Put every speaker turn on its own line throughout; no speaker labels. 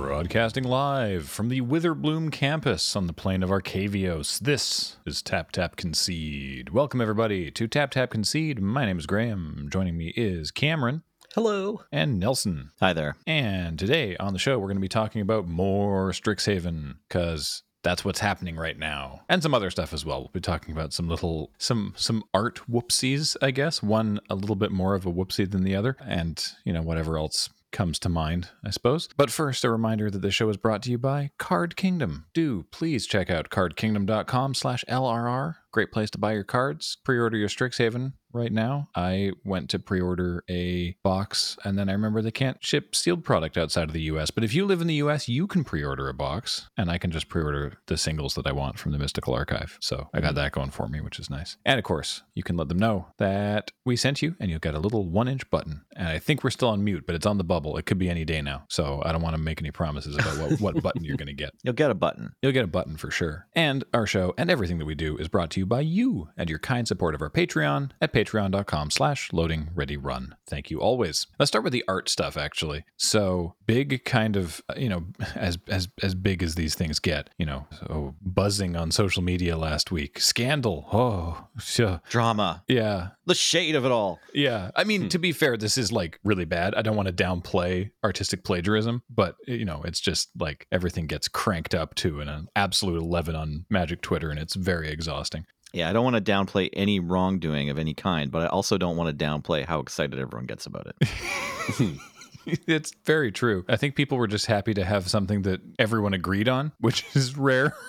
Broadcasting live from the Witherbloom campus on the plain of Arcavios. This is Tap Tap Concede. Welcome, everybody, to Tap Tap Concede. My name is Graham. Joining me is Cameron
Hello.
and Nelson.
Hi there.
And today on the show, we're going to be talking about more Strixhaven because that's what's happening right now, and some other stuff as well. We'll be talking about some little, some some art whoopsies, I guess. One a little bit more of a whoopsie than the other, and you know whatever else comes to mind, I suppose. But first, a reminder that the show is brought to you by Card Kingdom. Do please check out cardkingdom.com/lrr. Great place to buy your cards. Pre-order your Strixhaven right now. I went to pre-order a box and then I remember they can't ship sealed product outside of the US. But if you live in the US, you can pre-order a box and I can just pre-order the singles that I want from the Mystical Archive. So I got mm-hmm. that going for me, which is nice. And of course, you can let them know that we sent you and you'll get a little one inch button. And I think we're still on mute, but it's on the bubble. It could be any day now. So I don't want to make any promises about what, what button you're going to get.
You'll get a button.
You'll get a button for sure. And our show and everything that we do is brought to you by you and your kind support of our Patreon at patreon.com slash loading ready run. Thank you always. Let's start with the art stuff actually. So big kind of uh, you know, as as as big as these things get, you know, so buzzing on social media last week. Scandal. Oh sure.
Drama.
Yeah.
The shade of it all.
Yeah. I mean, hmm. to be fair, this is like really bad. I don't want to downplay artistic plagiarism, but you know, it's just like everything gets cranked up to an uh, absolute 11 on Magic Twitter and it's very exhausting.
Yeah, I don't want to downplay any wrongdoing of any kind, but I also don't want to downplay how excited everyone gets about it.
it's very true. I think people were just happy to have something that everyone agreed on, which is rare.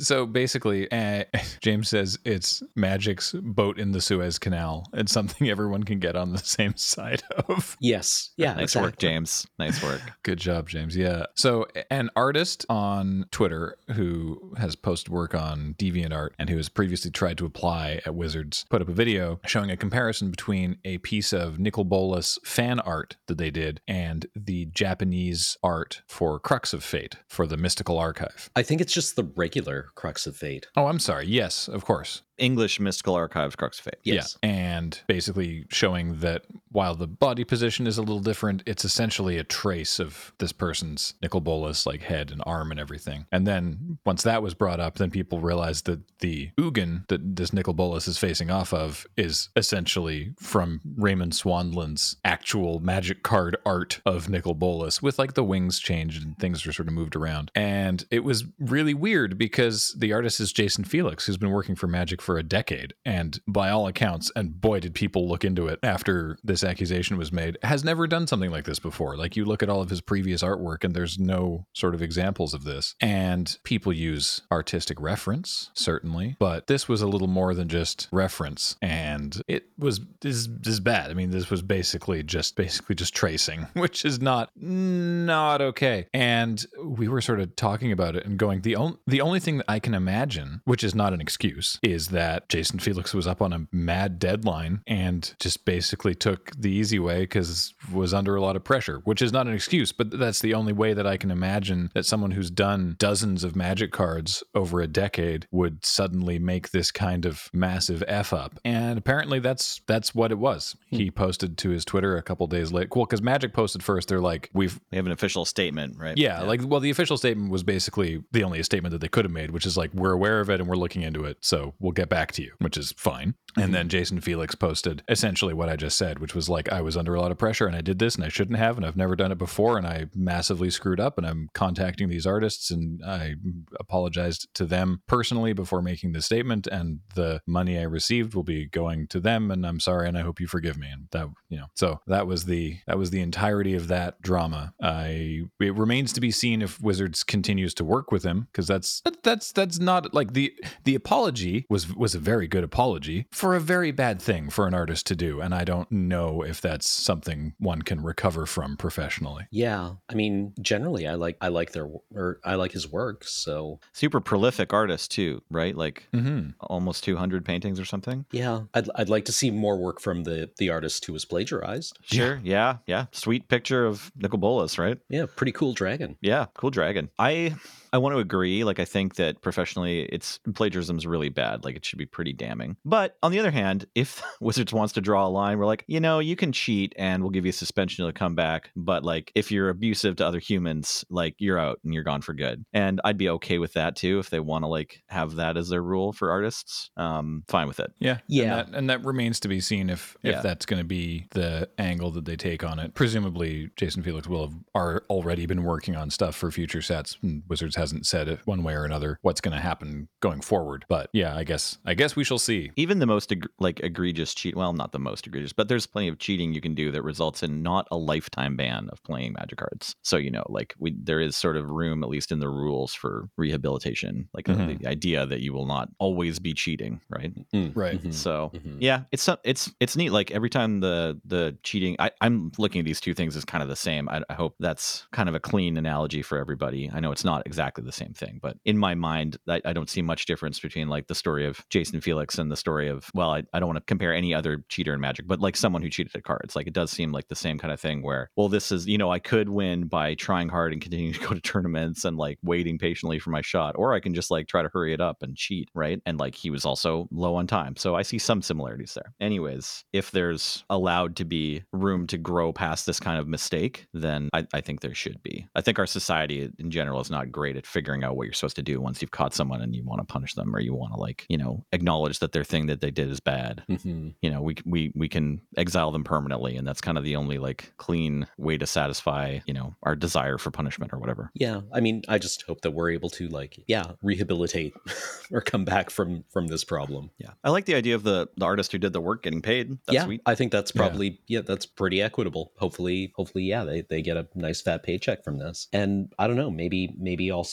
so basically, uh, James says it's Magic's boat in the Suez Canal. It's something everyone can get on the same side of.
Yes. Yeah.
nice
exactly.
work, James. Nice work.
Good job, James. Yeah. So, an artist on Twitter who has posted work on DeviantArt and who has previously tried to apply at Wizards put up a video showing a comparison between a piece of Nicol Bolas fan art that they did and the Japanese art for Crux of Fate for the Mystical Archive.
I think it's just the regular Crux of Fate.
Oh, I'm sorry. Yes, of course.
English Mystical Archives Crux of Fate.
Yes.
Yeah. And basically showing that while the body position is a little different, it's essentially a trace of this person's Nicol Bolas like head and arm and everything. And then once that was brought up, then people realized that the Ugin that this Nicol Bolas is facing off of is essentially from Raymond Swanland's actual magic card art of Nicol Bolas with like the wings changed and things are sort of moved around. And it was really weird because the artist is Jason Felix, who's been working for Magic for a decade. And by all accounts, and boy, did people look into it after this accusation was made, has never done something like this before. Like you look at all of his previous artwork, and there's no sort of examples of this. And people use artistic reference, certainly, but this was a little more than just reference. And it was this, this is bad. I mean, this was basically just basically just tracing, which is not not okay. And we were sort of talking about it and going, the only the only thing that I can imagine, which is not an excuse, is that Jason Felix was up on a mad deadline and just basically took the easy way because was under a lot of pressure, which is not an excuse, but that's the only way that I can imagine that someone who's done dozens of magic cards over a decade would suddenly make this kind of massive f up. And apparently that's that's what it was. Hmm. He posted to his Twitter a couple days late. Cool, because Magic posted first. They're like, we've
We have an official statement, right?
yeah, like well, the official statement was basically the only statement that they could have made, which is like we're aware of it and we're looking into it, so we'll get back to you, which is fine. And mhm. then Jason Felix posted essentially what I just said, which was like I was under a lot of pressure and I did this and I shouldn't have and I've never done it before and I massively screwed up and I'm contacting these artists and I apologized to them personally before making the statement and the money I received will be going to them and I'm sorry and I hope you forgive me and that you know so that was the that was the entirety of that drama. I it remains to be seen if Wizards continues to work with him because that's that's that's not like the the apology was was a very good apology for a very bad thing for an artist to do and I don't know if that's something one can recover from professionally.
Yeah. I mean, generally, I like I like their or I like his work. So
Super prolific artist too, right? Like
Mm-hmm.
almost 200 paintings or something.
yeah, I'd I'd like to see more work from the the artist who was plagiarized.
Sure. Yeah. Yeah. Sweet picture of Nicol Bolas, right?
Yeah, pretty cool dragon.
Yeah. Cool dragon. I I want to agree. Like, I think that professionally, it's plagiarism is really bad. Like, it should be pretty damning. But on the other hand, if Wizards wants to draw a line, we're like, you know, you can cheat and we'll give you a suspension to come back. But like, if you're abusive to other humans, like you're out and you're gone for good. And I'd be okay with that too if they want to like have that as their rule for artists. Um, fine with it.
Yeah,
Yeah.
and that, and that remains to be seen if if
Yeah.
that's going to be the angle that they take on it. Presumably, Jason Felix will have are already been working on stuff for future sets. and Wizards hasn't said it one way or another what's going to happen going forward. But yeah, I guess I guess we shall see.
even the most eg- like egregious cheat well not the most egregious but there's plenty of cheating you can do that results in not a lifetime ban of playing magic cards so you know like we there is sort of room at least in the rules for rehabilitation like uh,
Mhm.
the idea that you will not always be cheating right
Mm,
Right.
mhm,
so
mhm.
yeah it's so- it's it's neat like every time the the cheating I, i'm looking at these two things as kind of the same I, I hope that's kind of a clean analogy for everybody i know it's not exactly the same thing but in my mind I, I don't see much difference between like the story of jason felix and the story of well i, I don't want to compare any other cheater in magic but like someone who cheated at cards. Like it does seem like the same kind of thing where well this is you know i could win by trying hard and continuing to go to tournaments and like waiting patiently for my shot or i can just like try to hurry it up and cheat right? And like he was also low on time. So i see some similarities there. Anyways if there's allowed to be room to grow past this kind of mistake then I, I think there should be. I think our society in general is not great at figuring out what you're supposed to do once you've caught someone and you want to punish them or you want to like you know acknowledge that their thing that they did is bad
Mhm.
you know we we we can exile them permanently and that's kind of the only like clean way to satisfy you know our desire for punishment or whatever
Yeah, I mean, I just hope that we're able to like, yeah, rehabilitate or come back from from this problem.
yeah i like the idea of the the artist who did the work getting paid that's
yeah,
sweet
I think that's
Yeah.
probably yeah. that's pretty equitable. Hopefully, hopefully, yeah, they they get a nice fat paycheck from this. And I don't know, maybe maybe also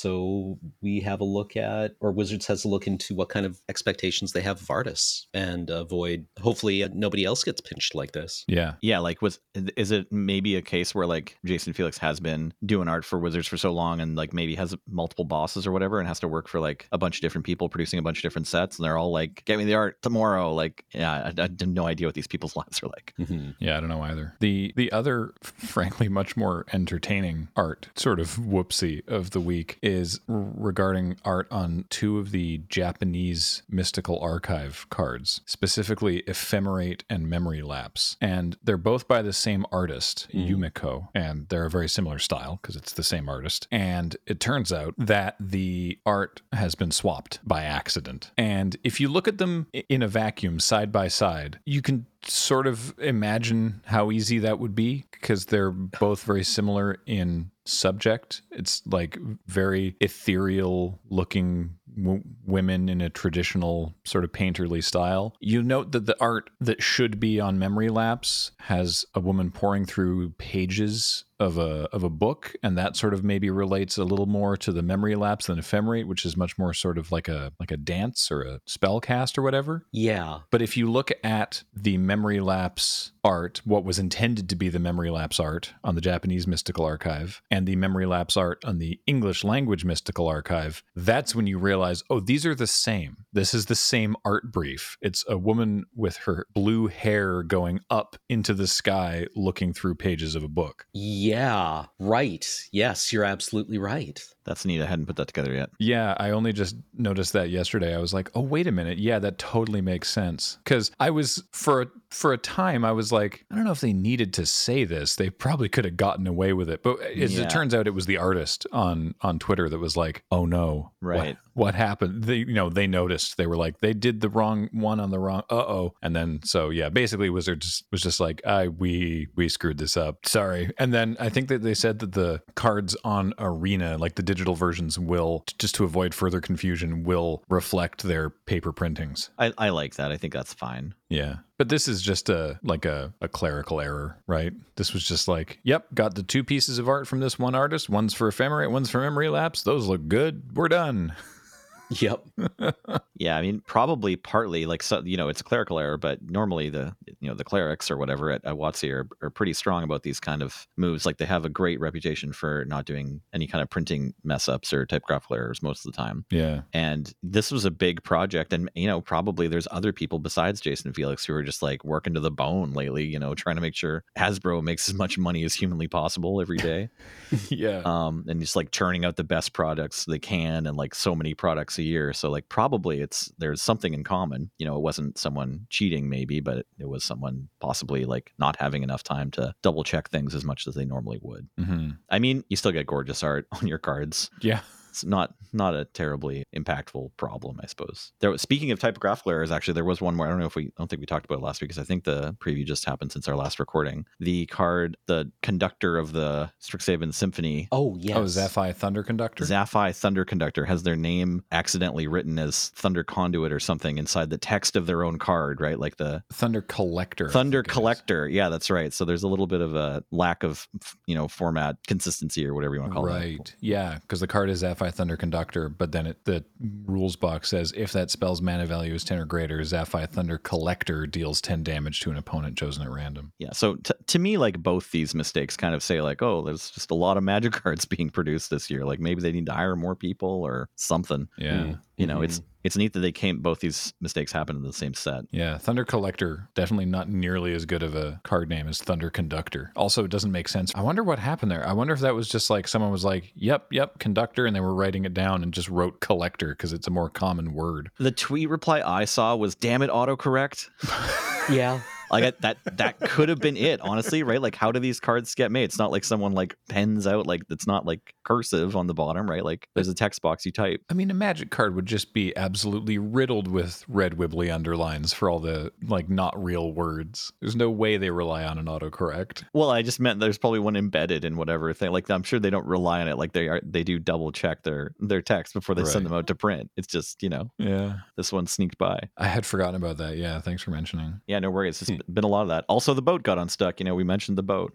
we have a look at or Wizards has a look into what kind of expectations they have of artists and avoid. Hopefully, uh, nobody else gets pinched like this.
Yeah.
yeah like was is it maybe a case where like jason felix has been doing art for wizards for so long and like maybe has multiple bosses or whatever and has to work for like a bunch of different people producing a bunch of different sets and they're all like get me the art tomorrow like yeah i, I have no idea what these people's lives are like
Mhm.
Yeah, I don't know either. The the other, frankly, much more entertaining art, sort of whoopsie of the week, is regarding art on two of the Japanese mystical archive cards, specifically Ephemerate and Memory Lapse, and they're both by the same artist,
Mm.
Yumiko, and they're a very similar style because it's the same artist. And it turns out that the art has been swapped by accident. And if you look at them in a vacuum side by side, you can sort of imagine how easy that would be because they're both very similar in subject. It's like very ethereal looking w- women in a traditional sort of painterly style. You note that the art that should be on Memory Lapse has a woman pouring through pages of a of a book and that sort of maybe relates a little more to the memory lapse than ephemerate which is much more sort of like a like a dance or a spell cast or whatever
Yeah,
but if you look at the memory lapse art, what was intended to be the memory lapse art on the Japanese Mystical Archive, and the memory lapse art on the English language Mystical Archive, that's when you realize, oh, these are the same. This is the same art brief. It's a woman with her blue hair going up into the sky looking through pages of a book.
yeah, right. Yes, you're absolutely right.
That's neat i hadn't put that together yet
Yeah, I only just noticed that yesterday. I was like, "Oh, wait a minute. Yeah, that totally makes sense." Cuz I was for a, for a time I was like, I don't know if they needed to say this. They probably could have gotten away with it. But as
Yeah.
it turns out it was the artist on on Twitter that was like, "Oh no.
Right.
What, happened?" They you know, they noticed. They were like, they did the wrong one on the wrong. Uh-oh. And then so yeah, basically Wizards was just like, "I we we screwed this up. Sorry." And then I think that they said that the cards on Arena, like the digital versions will just to avoid further confusion will reflect their paper printings.
I, I like that i think that's fine
Yeah. But this is just a like a, a clerical error, right? This was just like, yep, got the two pieces of art from this one artist. One's for ephemerate, one's for memory lapse. Those look good. We're done.
Yep.
Yeah, I mean, probably partly like so, you know, it's a clerical error, but normally the you know the clerics or whatever at, at WotC are, are pretty strong about these kind of moves. Like they have a great reputation for not doing any kind of printing mess ups or typographical errors most of the time.
Yeah.
And this was a big project, and you know, probably there's other people besides Jason Felix who are just like working to the bone lately. You know, trying to make sure Hasbro makes as much money as humanly possible every day.
yeah.
um, and just like churning out the best products they can and like so many products a year. So like probably it's there's something in common. You know, it wasn't someone cheating maybe, but it, it was someone possibly like not having enough time to double check things as much as they normally would.
hmm
I mean, you still get gorgeous art on your cards.
Yeah.
It's not not a terribly impactful problem, I suppose. There was speaking of typographical errors, actually, there was one more. I don't know if we I don't think we talked about it last week because I think the preview just happened since our last recording. The card, the conductor of the Strixhaven Symphony
Oh, oh yes.
Oh, Zaffai Thunder Conductor?
Zaffai Thunder Conductor has their name accidentally written as Thunder Conduit or something inside the text of their own card, right? Like the
Thunder Collector.
Thunder
think it is.
Collector. Yeah, that's right. So there's a little bit of a lack of, you know, format consistency or whatever you want to call it.
Right. Yeah, because the card is Zaffai Thunder Conductor, but then it, the rules box says if that spell's mana value is 10 or greater, Zaffai Thunder Collector deals 10 damage to an opponent chosen at random.
Yeah. So t- to me, like both these mistakes kind of say like, oh, there's just a lot of magic cards being produced this year. Like maybe they need to hire more people or something.
Yeah.
Mm.
You know, it's it's neat that they came both these mistakes happened in the same set.
Yeah, Thunder Collector, definitely not nearly as good of a card name as Thunder Conductor. Also, it doesn't make sense. I wonder what happened there. I wonder if that was just like someone was like, yep, yep, Conductor, and they were writing it down and just wrote Collector because it's a more common word.
The tweet reply I saw was, "Damn it, autocorrect."
Yeah.
like that that could have been it honestly right like how do these cards get made it's not like someone like pens out like it's not like cursive on the bottom right like there's a text box you type
I mean, a magic card would just be absolutely riddled with red wibbly underlines for all the like not real words. There's no way they rely on an autocorrect.
well i just meant there's probably one embedded in whatever thing like i'm sure they don't rely on it like they are they do double check their their text before they send them out to print it's just you know
Yeah.
this one sneaked by
I had forgotten about that. Yeah, thanks for mentioning.
yeah no worries it's been a lot of that also the boat got unstuck you know we mentioned the boat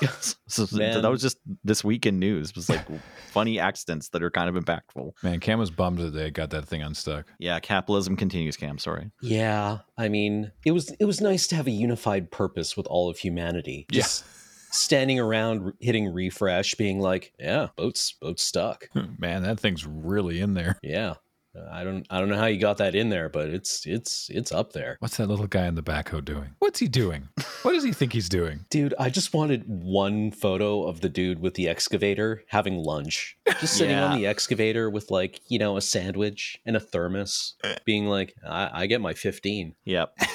so
Man.
that was just this week in news it was like funny accidents that are kind of impactful
Man, Cam was bummed that they got that thing unstuck.
yeah capitalism continues cam sorry
Yeah. I mean, it was it was nice to have a unified purpose with all of humanity.
Yeah.
Just standing around hitting refresh, being like, "Yeah, boat's boat's stuck."
Man, that thing's really in there.
Yeah. I don't I don't know how you got that in there, but it's it's it's up there.
What's that little guy in the backhoe doing? What's he doing? What does he think he's doing?
Dude, I just wanted one photo of the dude with the excavator having lunch. Just sitting
Yeah.
on the excavator with like, you know, a sandwich and a thermos, eh. being like, I, I get my 15.
Yep.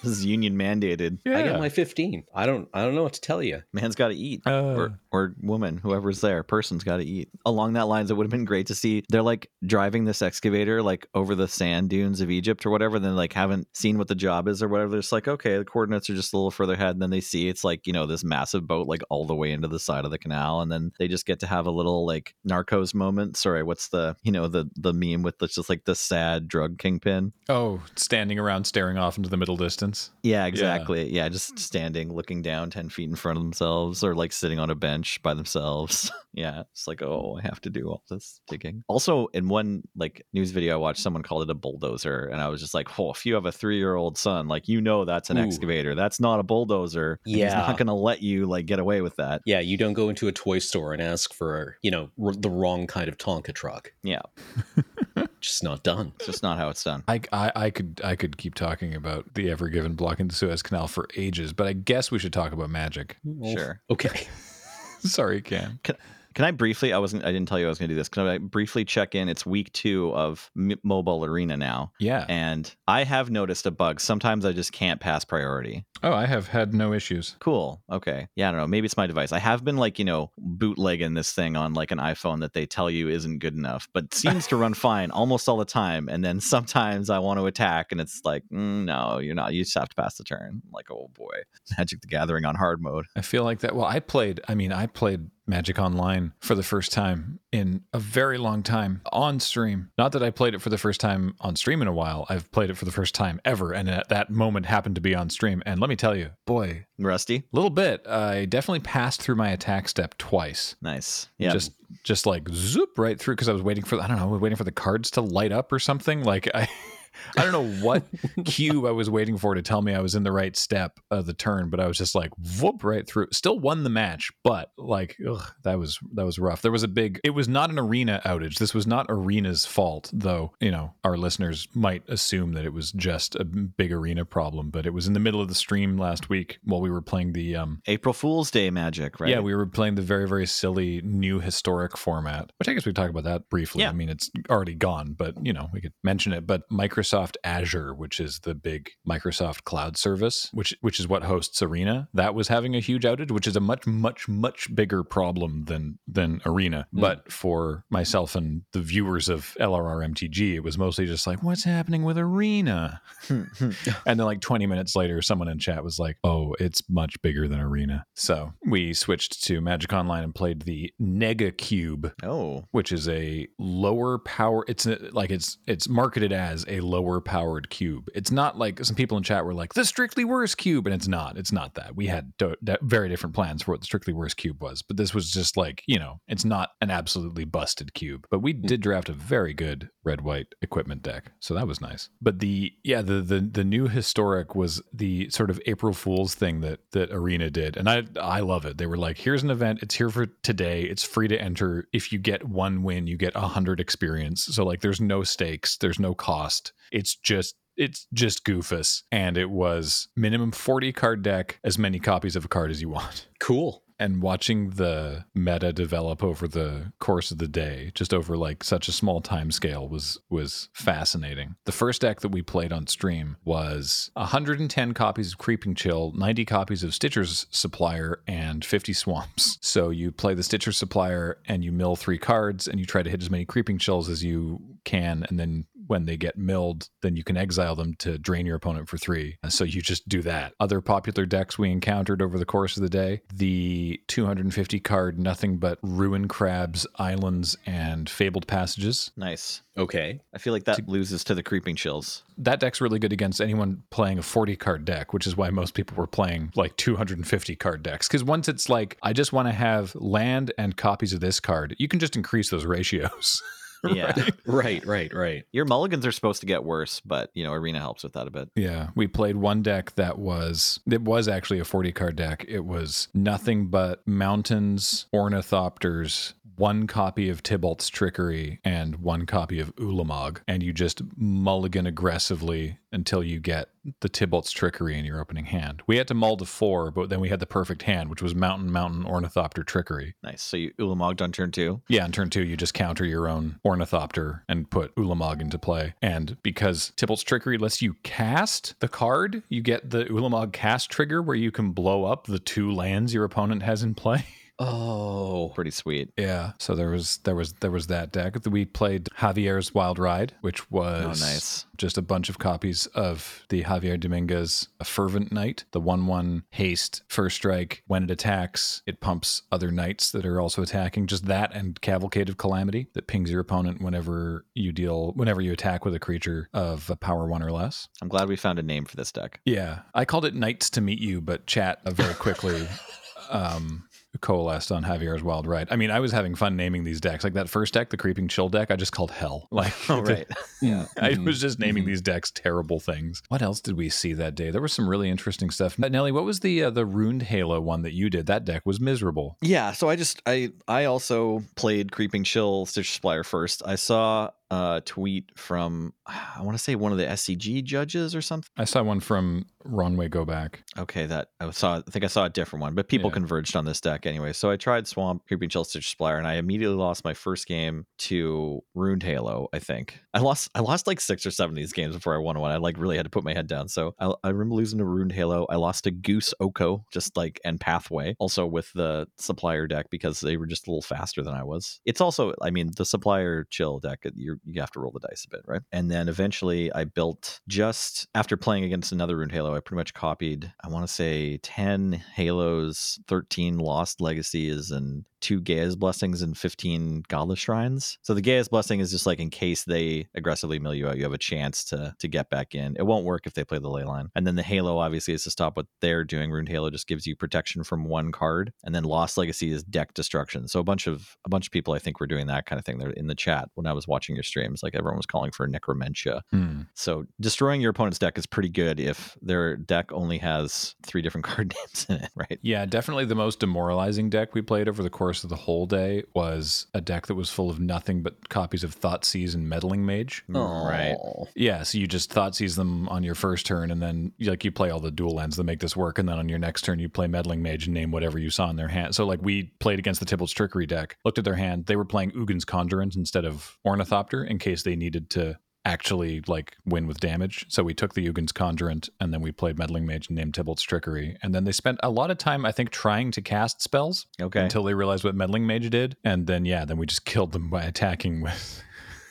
this is union mandated.
I get my 15. I don't I don't know what to tell you.
Man's got to eat.
Uh.
or, or woman, whoever's there, person's got to eat. Along that lines, it would have been great to see they're like driving this excavator like over the sand dunes of Egypt or whatever. Then like haven't seen what the job is or whatever. They're just like, okay, the coordinates are just a little further ahead. And then they see it's like you know this massive boat like all the way into the side of the canal, and then they just get to have a little like Narcos moment. Sorry, what's the you know the the meme with it's just like the sad drug kingpin.
Oh, standing around staring off into the middle distance.
Yeah, exactly. Yeah. just standing, looking down 10 feet in front of themselves or like sitting on a bench by themselves. yeah, it's like, oh, I have to do all this digging. Also, in one like news video I watched, someone called it a bulldozer. And I was just like, oh, if you have a three year old son, like, you know, that's an
Ooh.
excavator. That's not a bulldozer. And He's
Yeah.
not going to let you like get away with that.
Yeah, you don't go into a toy store and ask for, you know, r- the wrong kind of Tonka truck.
Yeah,
Just not done.
it's just not how it's done.
I, I, I could I could keep talking about the Ever Given blocking the Suez Canal for ages, but I guess we should talk about magic.
Sure.
Okay.
Sorry, Cam.
Can I briefly? I wasn't. I didn't tell you I was going to do this. Can I briefly check in? It's week two of M- Mobile Arena now,
Yeah.
and I have noticed a bug. Sometimes I just can't pass priority.
Oh, I have had no issues.
Cool. Okay. Yeah, I don't know. Maybe it's my device. I have been like, you know, bootlegging this thing on like an iPhone that they tell you isn't good enough, but seems to run fine almost all the time. And then sometimes I want to attack and it's like, mm, no, you're not. You just have to pass the turn. I'm like, oh boy. Magic the Gathering on hard mode.
I feel like that. Well, I played. I mean, I played Magic Online for the first time in a very long time on stream. Not that I played it for the first time on stream in a while. I've played it for the first time ever, and at that moment happened to be on stream. And let me tell you, boy,
Rusty.
a little bit. I definitely passed through my attack step twice.
Nice. Yeah.
Just just like zoop right through because I was waiting for I don't know, waiting for the cards to light up or something. Like I I don't know what cube I was waiting for to tell me I was in the right step of the turn, but I was just like whoop right through. Still won the match, but like ugh, that was that was rough. There was a big. It was not an arena outage. This was not arena's fault, though. You know, our listeners might assume that it was just a big arena problem, but it was in the middle of the stream last week while we were playing the um
April Fool's Day magic, right?
yeah, we were playing the very, very silly new historic format, which I guess we talk about that briefly.
Yeah.
I mean, it's already gone, but you know, we could mention it. But Microsoft Azure, which is the big Microsoft cloud service, which which is what hosts Arena, that was having a huge outage, which is a much, much, much bigger problem than than Arena.
Hmm.
But for myself and the viewers of LRR MTG, it was mostly just like, what's happening with Arena? and then like 20 minutes later, someone in chat was like, oh, it's much bigger than Arena. So we switched to Magic Online and played the Nega Cube,
oh,
which is a lower power. It's like it's it's marketed as a lower powered cube. It's not like some people in chat were like the strictly worst cube, and it's not. It's not that. We had do- d- very different plans for what the strictly worst cube was, but this was just like you know, it's not an absolutely busted cube. But we hmm. did draft a very good red white equipment deck, so that was nice. But the yeah, the the the new historic was the sort of April Fool's thing that that Arena did, and I I love it. They were like, here's an event. It's here for today. It's free to enter. If you get one win, you get a hundred experience. So like, there's no stakes. There's no cost. It's just it's just goofus. And it was minimum 40 card deck as many copies of a card as you want.
Cool.
and watching the meta develop over the course of the day just over like such a small time scale was was fascinating. The first deck that we played on stream was 110 copies of creeping chill 90 copies of stitcher's supplier and 50 swamps. So you play the stitcher supplier and you mill three cards and you try to hit as many creeping chills as you can and then when they get milled, then you can exile them to drain your opponent for three. So you just do that. Other popular decks we encountered over the course of the day the 250 card Nothing But Ruin Crabs, Islands, and Fabled Passages.
nice.
Okay.
I feel like that loses to the creeping chills.
That deck's really good against anyone playing a 40 card deck, which is why most people were playing like 250 card decks. Because once it's like, I just want to have land and copies of this card, you can just increase those ratios.
Yeah.
Right, right, right.
Your mulligans are supposed to get worse, but you know, arena helps with that a bit.
Yeah, we played one deck that was it was actually a 40 card deck. It was nothing but mountains, ornithopters, one copy of Tibalt's Trickery and one copy of Ulamog, and you just mulligan aggressively until you get the Tibalt's Trickery in your opening hand. We had to mull to four, but then we had the perfect hand, which was Mountain, Mountain, Ornithopter, Trickery.
Nice. So you Ulamogged on turn two.
Yeah, on turn two, you just counter your own Ornithopter and put Ulamog into play. And because Tibalt's Trickery lets you cast the card, you get the Ulamog cast trigger where you can blow up the two lands your opponent has in play.
Oh.
Pretty sweet.
Yeah. So there was there was there was that deck. We played Javier's Wild Ride, which was Oh,
nice.
just a bunch of copies of the Javier Dominguez A Fervent Knight, the one one haste first strike. When it attacks, it pumps other knights that are also attacking. Just that and Cavalcade of Calamity that pings your opponent whenever you deal whenever you attack with a creature of a power one or less.
I'm glad we found a name for this deck.
Yeah. I called it Knights to Meet You, but chat uh, very quickly um coalesced on Javier's Wild Ride. I mean, I was having fun naming these decks. Like that first deck, the Creeping Chill deck, I just called Hell. Like
Oh, right.
Yeah.
I
Mhm.
was just naming
Mhm.
these decks terrible things. What else did we see that day? There was some really interesting stuff. Nelly, what was the uh, the Runed Halo one that you did? That deck was miserable.
Yeah, so I just I I also played Creeping Chill Stitch Supplier first. I saw a tweet from I want to say one of the SCG judges or something.
I saw one from Wrong Way Go Back.
Okay, that I saw. I think I saw a different one, but people
Yeah.
converged on this deck anyway. So I tried Swamp, Creeping Chill, Stitch Supplier, and I immediately lost my first game to Runed Halo. I think I lost. I lost like six or seven of these games before I won one. I like really had to put my head down. So I, I remember losing to Runed Halo. I lost to Goose Oko, just like and Pathway, also with the Supplier deck because they were just a little faster than I was. It's also, I mean, the Supplier Chill deck. You're you have to roll the dice a bit, right? And then eventually I built just after playing against another Rune Halo, I pretty much copied, I want to say 10 Halos, 13 Lost Legacies, and two Gaia's Blessings and 15 Godless Shrines. So the Gaia's Blessing is just like in case they aggressively mill you out, you have a chance to to get back in. It won't work if they play the ley line. And then the Halo obviously is to stop what they're doing. Rune Halo just gives you protection from one card. And then Lost Legacy is deck destruction. So a bunch of a bunch of people I think were doing that kind of thing. They're in the chat when I was watching your streams. Like everyone was calling for necromentia.
Hmm.
So destroying your opponent's deck is pretty good if their deck only has three different card names in it, right?
Yeah, definitely the most demoralizing deck we played over the course of the whole day was a deck that was full of nothing but copies of Thoughtseize and Meddling Mage.
Mm,
right.
Yeah, so you just Thoughtseize them on your first turn, and then like you play all the dual lands that make this work, and then on your next turn you play Meddling Mage and name whatever you saw in their hand. So like we played against the Tibalt's Trickery deck, looked at their hand, they were playing Ugin's Conjurant instead of Ornithopter in case they needed to actually like win with damage. So we took the Ugin's Conjurant and then we played Meddling Mage and named Tibalt's Trickery. And then they spent a lot of time, I think, trying to cast spells
Okay.
until they realized what Meddling Mage did. And then yeah, then we just killed them by attacking with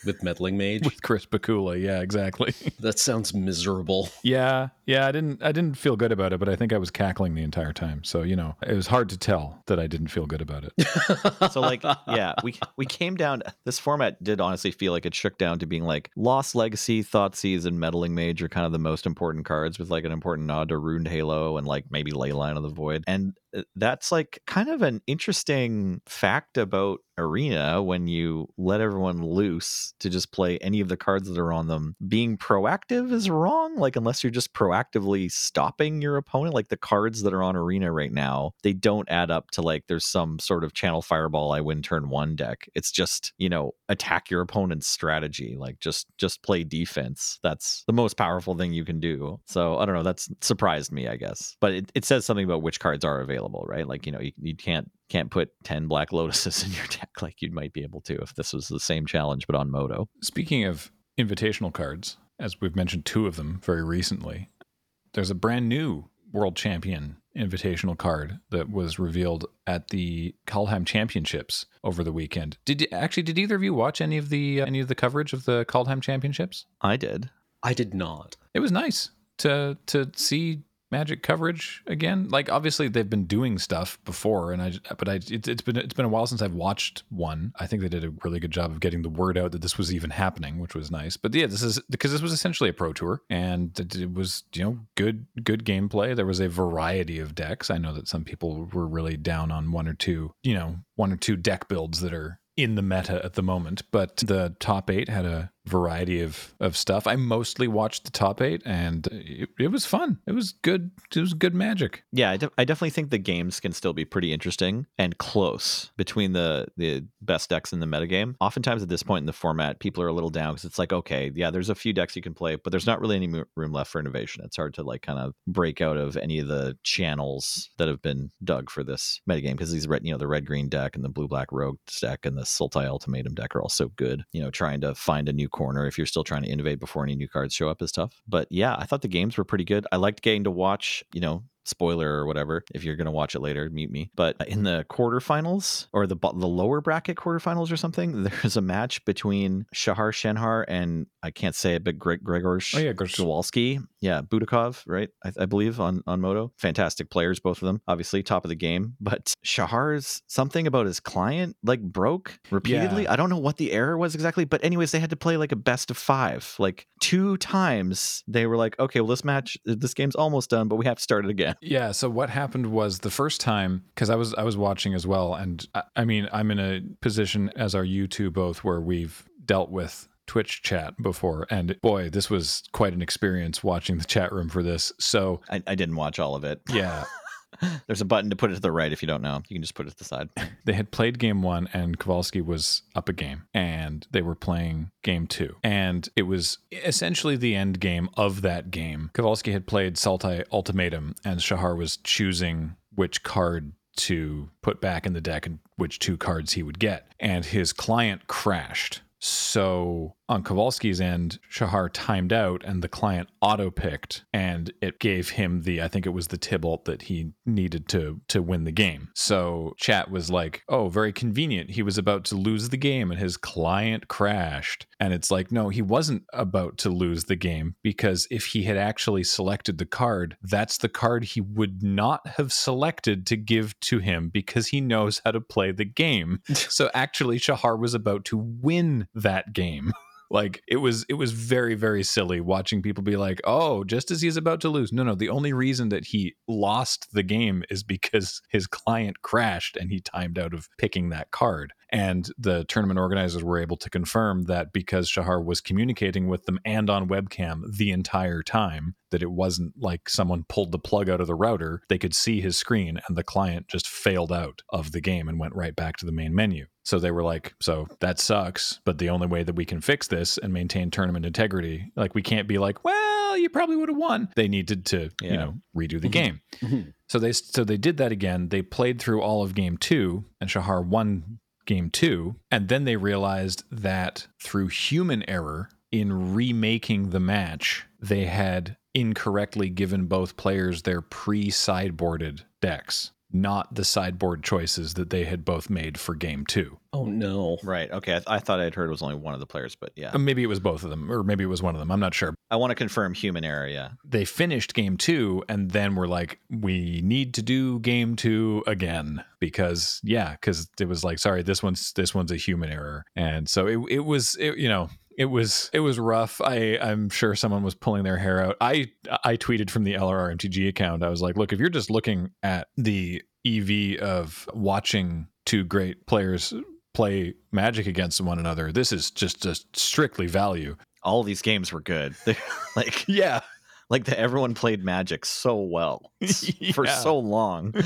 With meddling mage.
with Chris Pikula. Yeah, exactly.
that sounds miserable.
Yeah, yeah, I didn't I didn't feel good about it, but I think I was cackling the entire time. So, you know, it was hard to tell that I didn't feel good about it.
so like yeah we we came down this format did honestly feel like it shook down to being like lost legacy thoughtseize and meddling mage are kind of the most important cards with like an important nod to runed halo and like maybe leyline of the void and uh, that's like kind of an interesting fact about arena when you let everyone loose to just play any of the cards that are on them being proactive is wrong like unless you're just proactively stopping your opponent like the cards that are on arena right now they don't add up to like there's some sort of channel fireball i win turn one deck. It's just you know attack your opponent's strategy like just just play defense. That's the most powerful thing you can do. So i don't know that's surprised me i guess. But it, it says something about which cards are available right? Like you know you, you can't can't put 10 black lotuses in your deck like you might be able to if this was the same challenge but on MODO.
Speaking of invitational cards, as we've mentioned two of them very recently, there's a brand new world champion invitational card that was revealed at the Kaldheim Championships over the weekend. Did you, actually did either of you watch any of the uh, any of the coverage of the Kaldheim Championships?
i did
I did not.
It was nice to to see Magic coverage again. Like obviously they've been doing stuff before, and I but I it's, it's been it's been a while since I've watched one. I think they did a really good job of getting the word out that this was even happening, which was nice. But yeah, this is because this was essentially a pro tour, and it, it was you know good good gameplay. There was a variety of decks. I know that some people were really down on one or two, you know, one or two deck builds that are in the meta at the moment, but the top eight had a variety of, of stuff. I mostly watched the top eight and it, it was fun. It was good. It was good magic.
Yeah, I, de- I definitely think the games can still be pretty interesting and close between the the best decks in the metagame. Oftentimes at this point in the format, people are a little down because it's like, okay, yeah, there's a few decks you can play, but there's not really any room left for innovation. It's hard to like kind of break out of any of the channels that have been dug for this metagame because these red, you know, the red green deck and the blue black rogue deck and the Sultai Ultimatum deck are all so good. You know, trying to find a new corner if you're still trying to innovate before any new cards show up is tough. But yeah, I thought the games were pretty good. I liked getting to watch, you know, spoiler or whatever if you're going to watch it later mute me but in the quarterfinals or the the lower bracket quarterfinals or something there's a match between Shahar Shenhar and I can't say it but Greg Gregor
Oh, yeah,
Zawalski yeah Budakov right? I, I believe on on MODO. Fantastic players both of them. Obviously top of the game. But Shahar's something about his client like broke repeatedly.
Yeah.
I don't know what the error was exactly but anyways they had to play like a best of 5 like two times they were like okay well this match this game's almost done but we have to start it again
Yeah. So what happened was the first time because I was I was watching as well, and I, I mean I'm in a position as are you two both where we've dealt with Twitch chat before, and boy, this was quite an experience watching the chat room for this. So
I, I didn't watch all of it.
yeah,
There's a button to put it to the right if you don't know. You can just put it to the side.
they had played game one and Kowalski was up a game and they were playing game two. And it was essentially the end game of that game. Kowalski had played Sultai Ultimatum and Shahar was choosing which card to put back in the deck and which two cards he would get. And his client crashed. So on Kowalski's end, Shahar timed out and the client auto picked and it gave him the I think it was the Tibalt that he needed to to win the game. So chat was like, "Oh, very convenient. He was about to lose the game and his client crashed." And it's like, "No, he wasn't about to lose the game because if he had actually selected the card, that's the card he would not have selected to give to him because he knows how to play the game." so actually Shahar was about to win that game. like it was it was very very silly watching people be like oh just as he's about to lose no no the only reason that he lost the game is because his client crashed and he timed out of picking that card and the tournament organizers were able to confirm that because Shahar was communicating with them and on webcam the entire time, that it wasn't like someone pulled the plug out of the router. They could see his screen and the client just failed out of the game and went right back to the main menu. So they were like, so that sucks, but the only way that we can fix this and maintain tournament integrity, like we can't be like, well, you probably would have won. They needed to,
Yeah.
you know, redo the
Mhm.
game.
Mhm.
So they so they did that again. They played through all of game 2 and Shahar won game 2 and then they realized that through human error in remaking the match, they had incorrectly given both players their pre-sideboarded decks, not the sideboard choices that they had both made for game 2.
Oh no.
Right. Okay. I, th- I thought I'd heard it was only one of the players, but yeah.
Uh, Maybe it was both of them or maybe it was one of them. I'm not sure.
I want to confirm human error. Yeah.
they finished game two and then were like we need to do game two again because yeah because it was like sorry this one's this one's a human error and so it, it was it, you know it was it was rough. I i'm sure someone was pulling their hair out. I i tweeted from the lrmtg account. I was like look if you're just looking at the ev of watching two great players play magic against one another this is just just strictly value.
All these games were good. Like
yeah.
like the, everyone played Magic so well for so long.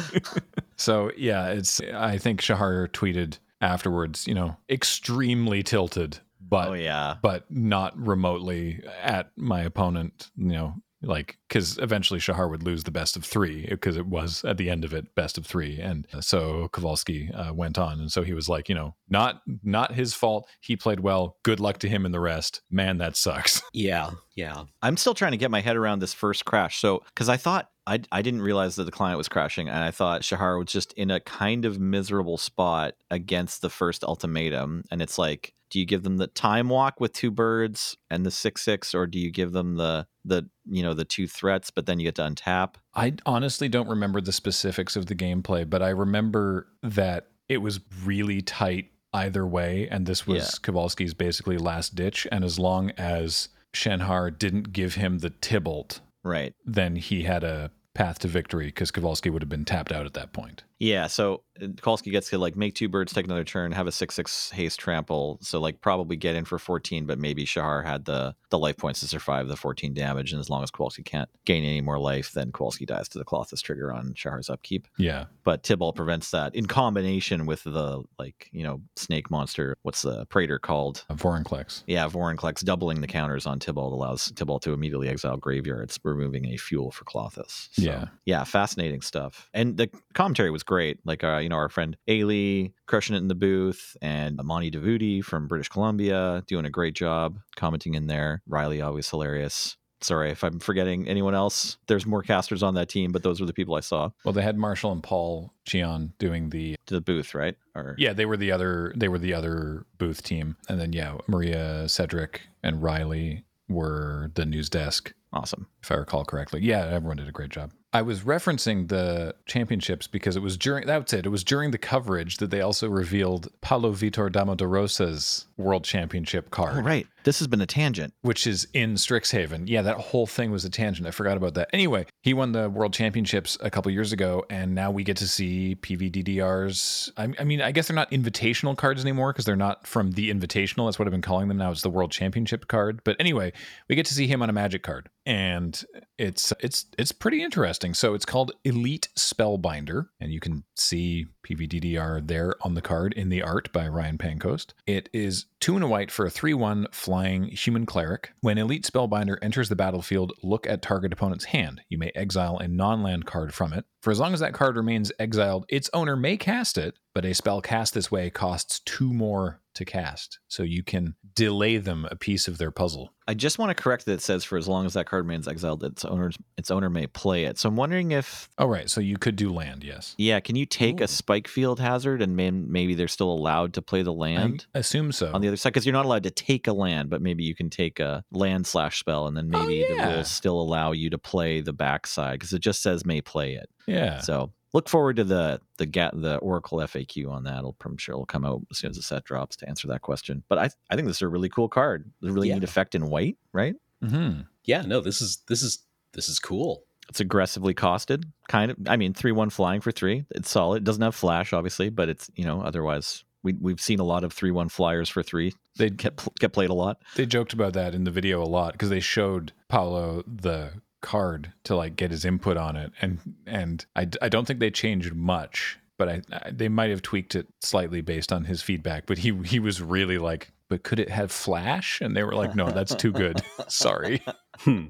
So yeah, it's I think Shahar tweeted afterwards, you know, extremely tilted, but
oh yeah.
but not remotely at my opponent, you know, like because eventually Shahar would lose the best of three because it was at the end of it best of three, and so Kowalski uh, went on, and so he was like, you know, not not his fault. He played well. Good luck to him and the rest. Man, that sucks.
Yeah. Yeah.
I'm still trying to get my head around this first crash. So, because I thought I, I didn't realize that the client was crashing, and I thought Shahar was just in a kind of miserable spot against the first ultimatum. And it's like, do you give them the time walk with two birds and the six six, or do you give them the the you know the two threats, but then you get to untap?
I honestly don't remember the specifics of the gameplay, but I remember that it was really tight either way, and this was
Yeah.
Kowalski's basically last ditch. And as long as Shenhar didn't give him the Tibalt,
Right.
then he had a path to victory because Kowalski would have been tapped out at that point.
Yeah, so uh, Kowalski gets to like make two birds, take another turn, have a six six haste trample. So like probably get in for fourteen, but maybe Shahar had the the life points to survive the fourteen damage, and as long as Kowalski can't gain any more life, then Kowalski dies to the Klothys trigger on Shahar's upkeep.
Yeah.
But Tibalt prevents that in combination with the like you know snake monster. What's the Praetor called?
A Vorinclex.
Yeah, Vorinclex doubling the counters on Tibalt allows Tibalt to immediately exile graveyards, removing a fuel for Klothys. So,
Yeah.
yeah, fascinating stuff. And the commentary was great. Like, uh, you know, our friend Ailey crushing it in the booth, and Monty Devuti from British Columbia doing a great job commenting in there. Riley always hilarious. Sorry if I'm forgetting anyone else. There's more casters on that team, but those were the people I saw.
Well, they had Marshall and Paul Cheon doing the
the booth, right? Or
yeah, they were the other they were the other booth team, and then yeah, Maria Cedric and Riley were the news desk
awesome.
if I recall correctly. Yeah, everyone did a great job. I was referencing the championships because it was during that's it. It was during the coverage that they also revealed Paulo Vitor Damo da Rosa's World Championship card,
Oh, right. This has been a tangent.
which is in Strixhaven. Yeah, that whole thing was a tangent. I forgot about that. Anyway, he won the World Championships a couple years ago, and now we get to see PVDDRs. I, I mean, I guess they're not invitational cards anymore because they're not from the Invitational. That's what I've been calling them now. It's the World Championship card. But anyway, we get to see him on a Magic card, and it's it's it's pretty interesting. So it's called Elite Spellbinder, and you can see PVDDR there on the card in the art by Ryan Pancoast. It is two and a white for a 3 1 flying human cleric. When Elite Spellbinder enters the battlefield, look at target opponent's hand. You may exile a non land card from it. For as long as that card remains exiled, its owner may cast it, but a spell cast this way costs two more to cast. So you can delay them a piece of their puzzle.
I just want to correct that it says for as long as that card remains exiled, its owner its owner may play it. So I'm wondering if
Oh, right. So you could do land, yes.
yeah, can you take
Ooh.
a Spikefield Hazard and man, maybe they're still allowed to play the land
I assume so.
on the other side because you're not allowed to take a land, but maybe you can take a land slash spell and then
Oh,
maybe the
yeah.
rules still allow you to play the backside because it just says may play it.
Yeah.
So look forward to the the ga- the Oracle FAQ on that. It'll, I'm sure it'll come out as soon as the set drops to answer that question. But I I think this is a really cool card. It's a really
Yeah.
neat effect in white, right?
hmm
Yeah, no, this is this is this is cool.
It's aggressively costed, kind of. I mean, three one flying for three. It's solid. It doesn't have flash, obviously, but it's you know otherwise we we've seen a lot of three one flyers for three
They
get get played a lot.
they joked about that in the video a lot because they showed Paulo the card to like get his input on it, and and I, I don't think they changed much, but I, I they might have tweaked it slightly based on his feedback. But he he was really like, but could it have flash? And they were like, no, that's too good. Sorry.
Hmm.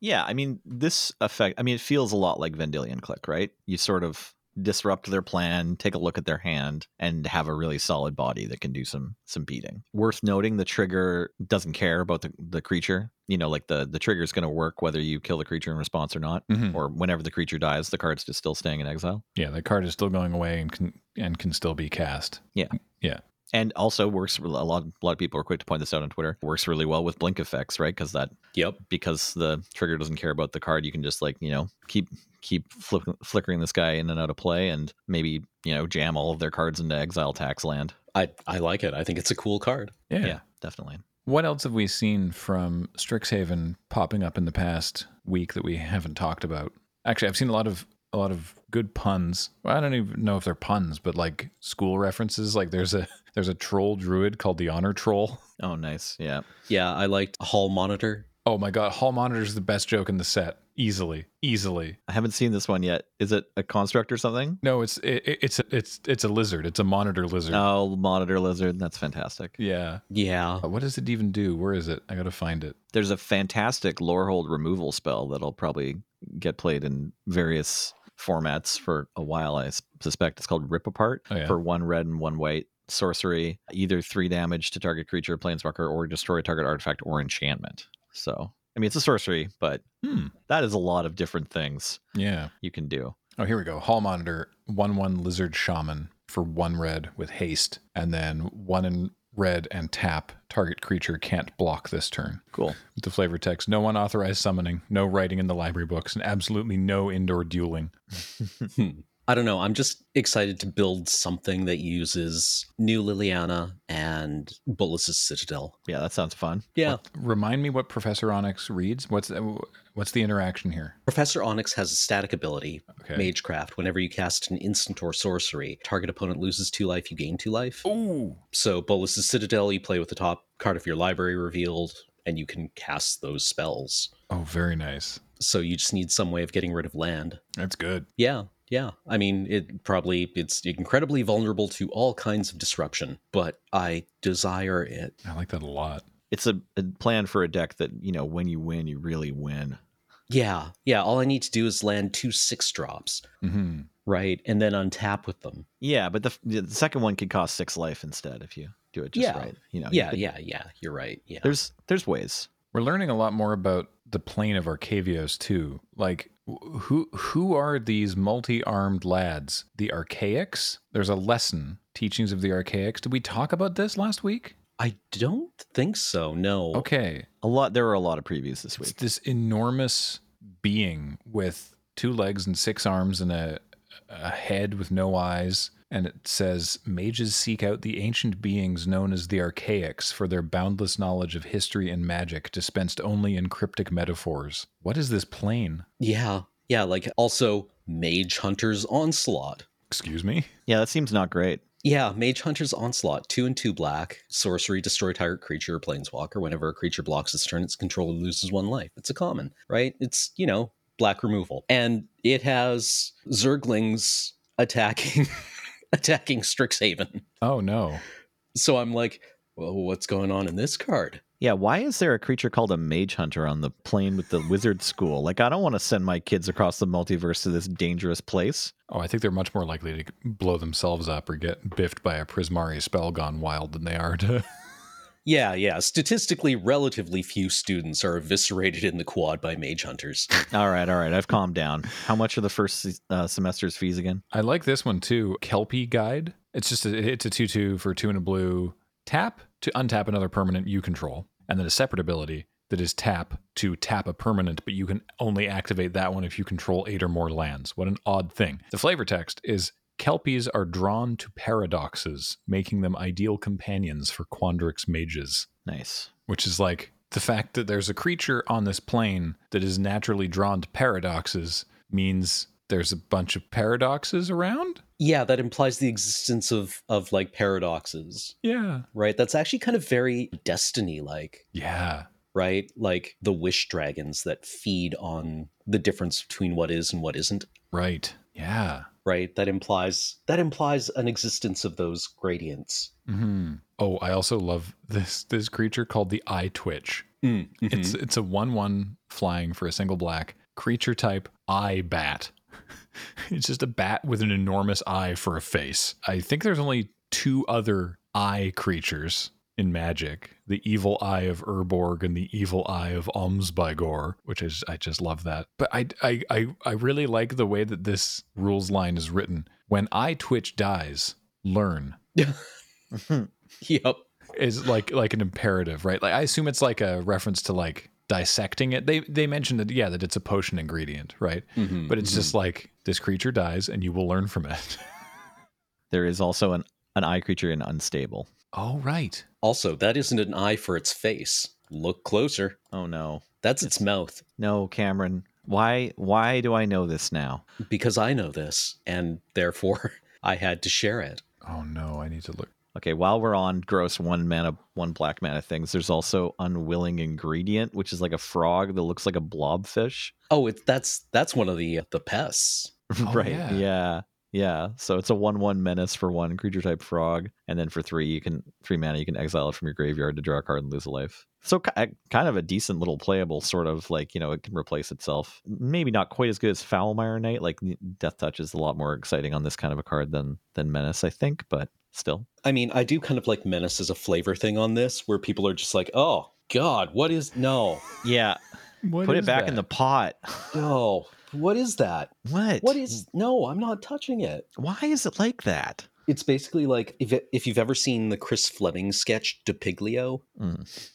Yeah, I mean this effect. I mean, it feels a lot like Vendilion Clique, right? You sort of disrupt their plan, take a look at their hand, and have a really solid body that can do some some beating. Worth noting, the trigger doesn't care about the, the creature. You know, like the the trigger is going to work whether you kill the creature in response or not,
Mhm.
or whenever the creature dies, the card's just still staying in exile.
Yeah, the card is still going away and can and can still be cast.
And also works. A lot, a lot of people are quick to point this out on Twitter. Works really well with blink effects, right? Because that
Yep.
because the trigger doesn't care about the card, you can just like you know keep keep flick, flickering this guy in and out of play, and maybe you know jam all of their cards into exile tax land.
I I like it. I think it's a cool card.
Yeah.
Yeah, definitely.
What else have we seen from Strixhaven popping up in the past week that we haven't talked about? Actually, I've seen a lot of a lot of good puns. Well, I don't even know if they're puns, but like school references. Like there's a there's a troll druid called the Honor Troll.
Oh, nice. Yeah,
Yeah, I liked Hall Monitor.
Oh my god, Hall Monitor is the best joke in the set. Easily, easily.
I haven't seen this one yet. Is it a construct or something?
No, it's it, it's it's it's a lizard. It's a monitor lizard.
Oh, monitor lizard. That's fantastic.
Yeah.
Yeah.
Uh, what does it even do? Where is it? I gotta find it.
There's a fantastic lorehold removal spell that'll probably get played in various formats for a while. I suspect it's called Rip Apart
Oh, yeah.
for one red and one white sorcery, either three damage to target creature, planeswalker, or destroy target artifact or enchantment. So, I mean, it's a sorcery, but
Hmm.
that is a lot of different things
Yeah.
you can do.
Oh, here we go. Hall Monitor, 1 1 Lizard Shaman for one red with haste, and then one in red and tap. Target creature can't block this turn.
Cool.
With the flavor text no unauthorized summoning, no writing in the library books, and absolutely no indoor dueling.
I don't know. I'm just excited to build something that uses New Liliana and Bolas's Citadel.
Yeah, that sounds fun.
Yeah.
Remind me what Professor Onyx reads. What's what's the interaction here?
Professor Onyx has a static ability,
Okay.
Magecraft. Whenever you cast an instant or sorcery, target opponent loses two life, you gain two life.
Ooh.
So Bolas's Citadel, you play with the top card of your library revealed, and you can cast those spells.
Oh, very nice.
So you just need some way of getting rid of land.
That's good.
Yeah, yeah. I mean, it probably it's incredibly vulnerable to all kinds of disruption, but I desire it.
I like that a lot.
It's a, a plan for a deck that, you know, when you win, you really win.
Yeah, yeah. All I need to do is land two six drops,
hmm
right, and then untap with them.
Yeah, but the, the second one could cost six life instead if you do it just
Yeah.
right. You know,
Yeah,
you could-
yeah, yeah. You're right. Yeah.
There's there's ways.
We're learning a lot more about the plane of Arcavios too. Like wh- who who are these multi-armed lads? The Archaics? There's a lesson, teachings of the Archaics. Did we talk about this last week?
I don't think so. No.
Okay.
A lot. There were a lot of previews this
It's
week.
this enormous being with two legs and six arms and a a head with no eyes. And it says, Mages seek out the ancient beings known as the Archaics for their boundless knowledge of history and magic, dispensed only in cryptic metaphors. What is this plane?
Yeah, yeah. Like also Mage Hunter's Onslaught.
Excuse me?
Yeah, that seems not great.
Yeah, Mage Hunter's Onslaught, two and two black, sorcery, destroy target creature or planeswalker. Whenever a creature blocks its turn, its controller loses one life. It's a common, right? It's, you know, black removal. And it has Zerglings attacking attacking Strixhaven.
Oh no.
So I'm like, well, what's going on in this card?
Yeah, why is there a creature called a mage hunter on the plane with the wizard school? Like, I don't want to send my kids across the multiverse to this dangerous place.
Oh, I think they're much more likely to blow themselves up or get biffed by a Prismari spell gone wild than they are to.
Yeah, yeah. Statistically, relatively few students are eviscerated in the quad by mage hunters.
All right, all right, I've calmed down. How much are the first uh, semester's fees again?
I like this one too. Kelpie Guide. It's just a, it's a two two for two and a blue. Tap to untap another permanent you control, and then a separate ability that is tap to tap a permanent, but you can only activate that one if you control eight or more lands. What an odd thing. The flavor text is Kelpies are drawn to paradoxes, making them ideal companions for Quandrix mages,
Nice.
which is like the fact that there's a creature on this plane that is naturally drawn to paradoxes means there's a bunch of paradoxes around.
yeah, that implies the existence of of like paradoxes,
Yeah.
right? That's actually kind of very destiny like,
Yeah.
right? Like the wish dragons that feed on the difference between what is and what isn't,
Right. Yeah.
right? That implies that implies an existence of those gradients.
hmm Oh, I also love this this creature called the Eye Twitch. It's it's a one one flying for a single black creature type eye bat. it's just a bat with an enormous eye for a face. I think there's only two other eye creatures in Magic: the evil eye of Urborg and the evil eye of Orms-by-Gore, which is I just love that. But I I I, I really like the way that this rules line is written. When Eye Twitch dies, learn
yep.
is like like an imperative, right? Like I assume it's like a reference to like dissecting it. They they mentioned that yeah, that it's a potion ingredient, right?
Mhm,
But it's
mhm.
just like this creature dies and you will learn from it.
There is also an, an eye creature in Unstable.
Oh right.
also that isn't an eye for its face. Look closer.
Oh, no.
That's its mouth.
No, Cameron. Why why do I know this now?
Because I know this, and therefore I had to share it.
Oh no, I need to look.
Okay, while we're on gross one mana, one black mana things, there's also unwilling ingredient, which is like a frog that looks like a blobfish.
Oh, it's that's that's one of the uh, the pests.
Oh,
right.
yeah.
Yeah. Yeah. So it's a one one menace for one creature type frog. And then for three, you can three mana, you can exile it from your graveyard to draw a card and lose a life. So eh, kind of a decent little playable sort of like, you know, it can replace itself. Maybe not quite as good as Foulmire Knight. Like Death Touch is a lot more exciting on this kind of a card than than Menace, I think, but still.
I mean, I do kind of like menace as a flavor thing on this, where people are just like, "Oh God, what is no,
Yeah.
What
Put
is
it back in the pot.
no, what is that?
What?
What is no? I'm not touching it."
Why is it like that?
It's basically like if it, if you've ever seen the Chris Fleming sketch DePiglio.
Mm.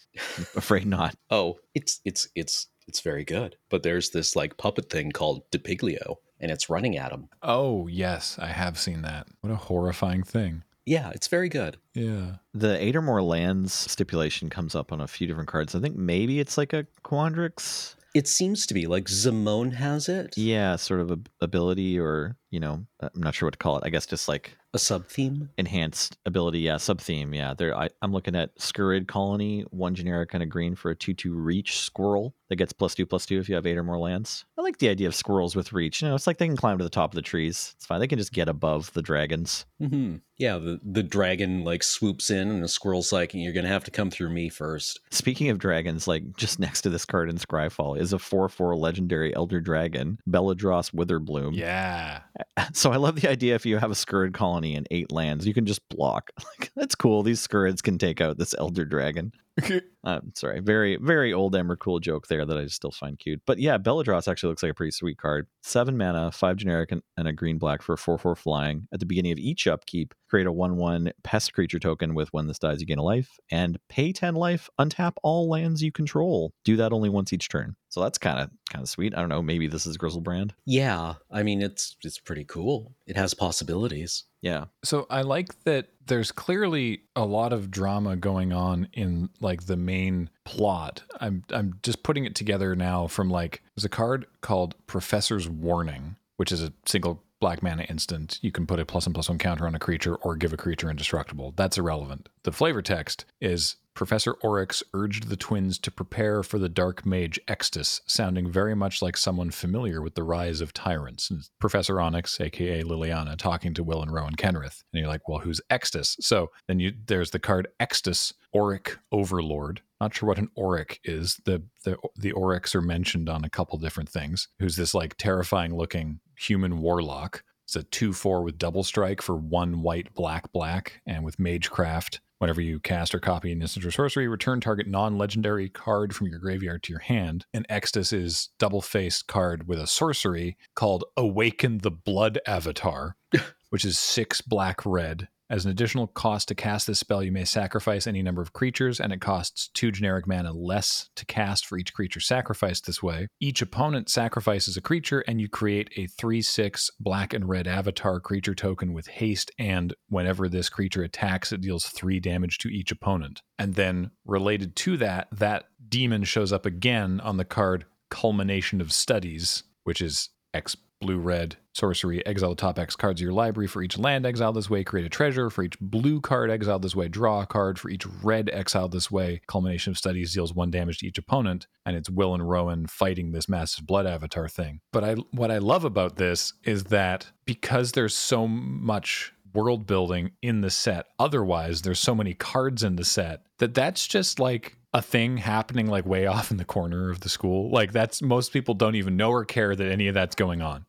Afraid not.
Oh, it's it's it's it's very good. But there's this like puppet thing called DePiglio, and it's running at him.
Oh yes, I have seen that. What a horrifying thing.
Yeah, it's very good.
Yeah.
The eight or more lands stipulation comes up on a few different cards. I think maybe it's like a Quandrix.
It seems to be like Zimone has it.
Yeah, sort of a ability or, you know, I'm not sure what to call it. I guess just like
a sub theme.
enhanced ability. Yeah, sub theme. Yeah, there. I, I'm looking at Scurrid Colony, one generic kind of green for a two-two reach squirrel that gets plus two plus two if you have eight or more lands. I like the idea of squirrels with reach. You know, it's like they can climb to the top of the trees. It's fine. They can just get above the dragons.
hmm Yeah, the the dragon like swoops in, and the squirrel's like, "You're gonna have to come through me first.
Speaking of dragons, like just next to this card in Scryfall is a 4-4 legendary elder dragon, Beledros Witherbloom.
Yeah.
So I love the idea if you have a Scurrid colony in eight lands, you can just block. Like that's cool. These Scurrids can take out this elder dragon. I'm um, sorry, very very old Emrakul joke there that I still find cute. But yeah, Beledros actually looks like a pretty sweet card. Seven mana, five generic, and, and a green black for a four four flying. At the beginning of each upkeep, create a one one pest creature token with when this dies you gain a life, and pay ten life. Untap all lands you control. Do that only once each turn. So that's kind of kind of sweet. I don't know. Maybe this is Griselbrand.
Yeah, I mean it's it's pretty cool. It has possibilities.
Yeah.
So I like that there's clearly a lot of drama going on in like the main plot. I'm I'm just putting it together now from like there's a card called Professor's Warning, which is a single black mana instant. You can put a plus and plus one counter on a creature or give a creature indestructible. That's irrelevant. The flavor text is Professor Onyx urged the twins to prepare for the dark mage Extus, sounding very much like someone familiar with the rise of tyrants. And Professor Onyx, aka Liliana, talking to Will and Rowan Kenrith. And you're like, well, who's Extus? So then you there's the card Extus, Auric Overlord. Not sure what an Auric is. The the the Aurics are mentioned on a couple different things. Who's this like terrifying looking human warlock? It's a 2 4 with double strike for one white, black, black, and with Magecraft. Whenever you cast or copy an instant or sorcery, return target non legendary card from your graveyard to your hand. And Extus is double faced card with a sorcery called Awaken the Blood Avatar, which is six black red. As an additional cost to cast this spell, you may sacrifice any number of creatures, and it costs two generic mana less to cast for each creature sacrificed this way. Each opponent sacrifices a creature, and you create a 3 6 black and red avatar creature token with haste, and whenever this creature attacks, it deals 3 damage to each opponent. And then, related to that, that demon shows up again on the card Culmination of Studies, which is X blue red sorcery exile the top x cards of your library for each land exiled this way create a treasure for each blue card exiled this way draw a card for each red exiled this way. Culmination of studies deals one damage to each opponent and it's will and rowan fighting this massive blood avatar thing. But i what i love about this is that because there's so much world building in the set otherwise there's so many cards in the set that that's just like a thing happening like way off in the corner of the school like that's most people don't even know or care that any of that's going on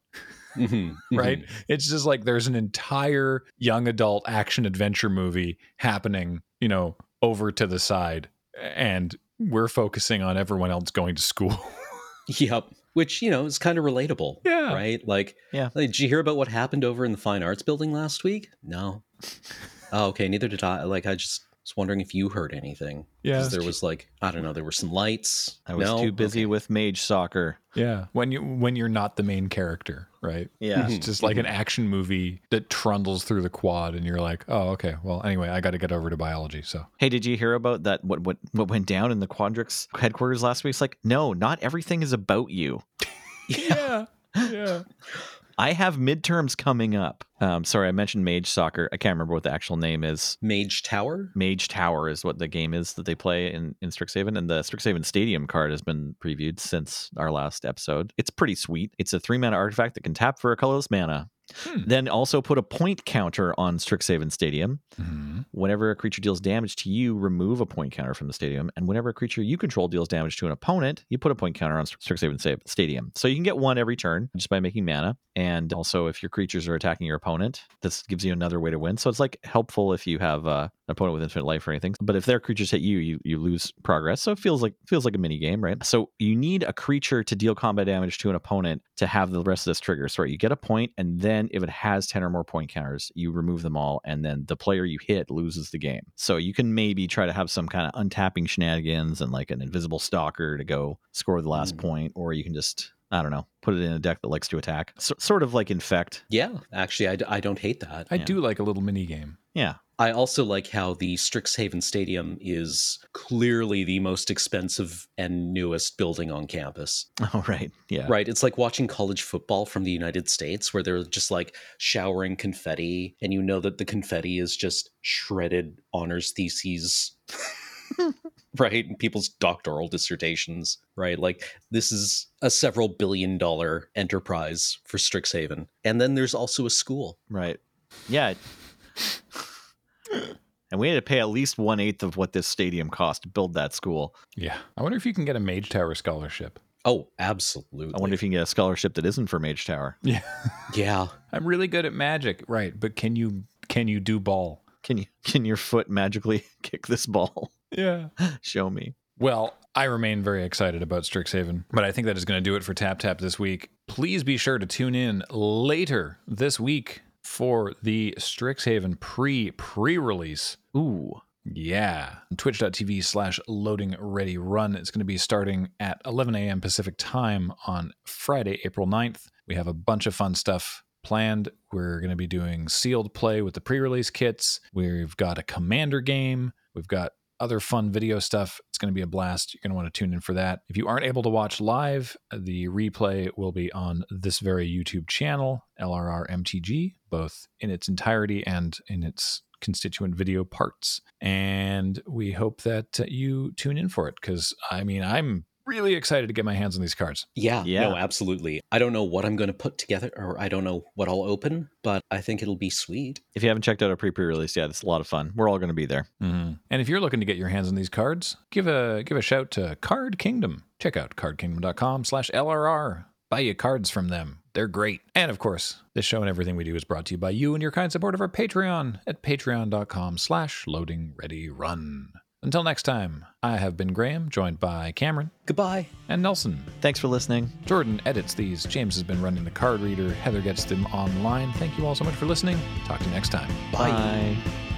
Mm-hmm,
right?
mhm.
It's just like there's an entire young adult action adventure movie happening, you know, over to the side, and we're focusing on everyone else going to school.
Yep. Which, you know, is kind of relatable.
Yeah.
Right? Like,
Yeah.
like, did you hear about what happened over in the Fine Arts building last week? No. Oh, okay. Neither did I. Like, I just was wondering if you heard anything.
Yeah.
Because there was like, I don't know, there were some lights.
I was
No?
too busy
Okay.
with mage soccer.
Yeah, when you when you're not the main character, right?
Yeah.
It's mm-hmm. just like an mm-hmm. action movie that trundles through the quad, and you're like, oh, okay. Well, anyway, I got to get over to biology. So
Hey, did you hear about that? What what what went down in the Quandrix headquarters last week? It's like, no, not everything is about you.
yeah, yeah.
I have midterms coming up. Um, sorry, I mentioned Mage Soccer. I can't remember what the actual name is.
Mage Tower?
Mage Tower is what the game is that they play in, in Strixhaven, and the Strixhaven Stadium card has been previewed since our last episode. It's pretty sweet. It's a three mana artifact that can tap for a colorless mana.
Hmm.
Then also put a point counter on Strixhaven Stadium.
Mhm.
Whenever a creature deals damage to you, remove a point counter from the stadium. And whenever a creature you control deals damage to an opponent, you put a point counter on Strixhaven Stadium. So you can get one every turn just by making mana. And also, if your creatures are attacking your opponent, this gives you another way to win. So it's like helpful if you have uh, an opponent with infinite life or anything. But if their creatures hit you, you you lose progress. So it feels like feels like a mini game, right? So you need a creature to deal combat damage to an opponent to have the rest of this trigger. So right, you get a point, and then if it has ten or more point counters, you remove them all, and then the player you hit loses the game. So you can maybe try to have some kind of untapping shenanigans and like an invisible stalker to go score the last
Mm.
point, or you can just I don't know, put it in a deck that likes to attack, so, sort of like infect.
Yeah. Actually, I, d- I don't hate that.
I
Yeah.
do like a little mini game.
Yeah,
I also like how the Strixhaven Stadium is clearly the most expensive and newest building on campus.
oh right, yeah,
Right. It's like watching college football from the United States where they're just like showering confetti, and you know that the confetti is just shredded honors theses. right. And people's doctoral dissertations. Right. Like this is a several billion dollar enterprise for Strixhaven. And then there's also a school.
right, yeah. And we had to pay at least one eighth of what this stadium cost to build that school.
Yeah, I wonder if you can get a Mage Tower scholarship.
Oh, absolutely.
I wonder if you can get a scholarship that isn't for Mage Tower.
Yeah,
Yeah.
I'm really good at magic, right? But can you can you do ball?
Can you can your foot magically kick this ball?
Yeah.
Show me.
Well, I remain very excited about Strixhaven, but I think that is going to do it for Tap Tap this week. Please be sure to tune in later this week for the Strixhaven pre pre release.
Ooh.
Yeah. Twitch.tv slash loading ready run. It's going to be starting at 11 a.m. Pacific time on Friday, April 9th. We have a bunch of fun stuff planned. We're going to be doing sealed play with the pre release kits. We've got a commander game. We've got other fun video stuff. It's going to be a blast. You're going to want to tune in for that. If you aren't able to watch live, the replay will be on this very YouTube channel, LRR MTG, both in its entirety and in its constituent video parts. And we hope that uh, you tune in for it because, I mean, I'm really excited to get my hands on these cards.
Yeah,
Yeah.
no, absolutely. I don't know what I'm going to put together, or I don't know what I'll open, but I think it'll be sweet.
If you haven't checked out our pre pre-release, yeah, it's a lot of fun. We're all going to be there.
Mm-hmm. And if you're looking to get your hands on these cards, give a give a shout to Card Kingdom. Check out cardkingdom.com slash LRR. Buy your cards from them. They're great. And of course, this show and everything we do is brought to you by you and your kind support of our Patreon at patreon.com slash loading ready run. Until next time, I have been Graham, joined by Cameron
Goodbye.
and Nelson.
Thanks for listening.
Jordan edits these. James has been running the card reader. Heather gets them online. Thank you all so much for listening. Talk to you next time.
Bye.
Bye.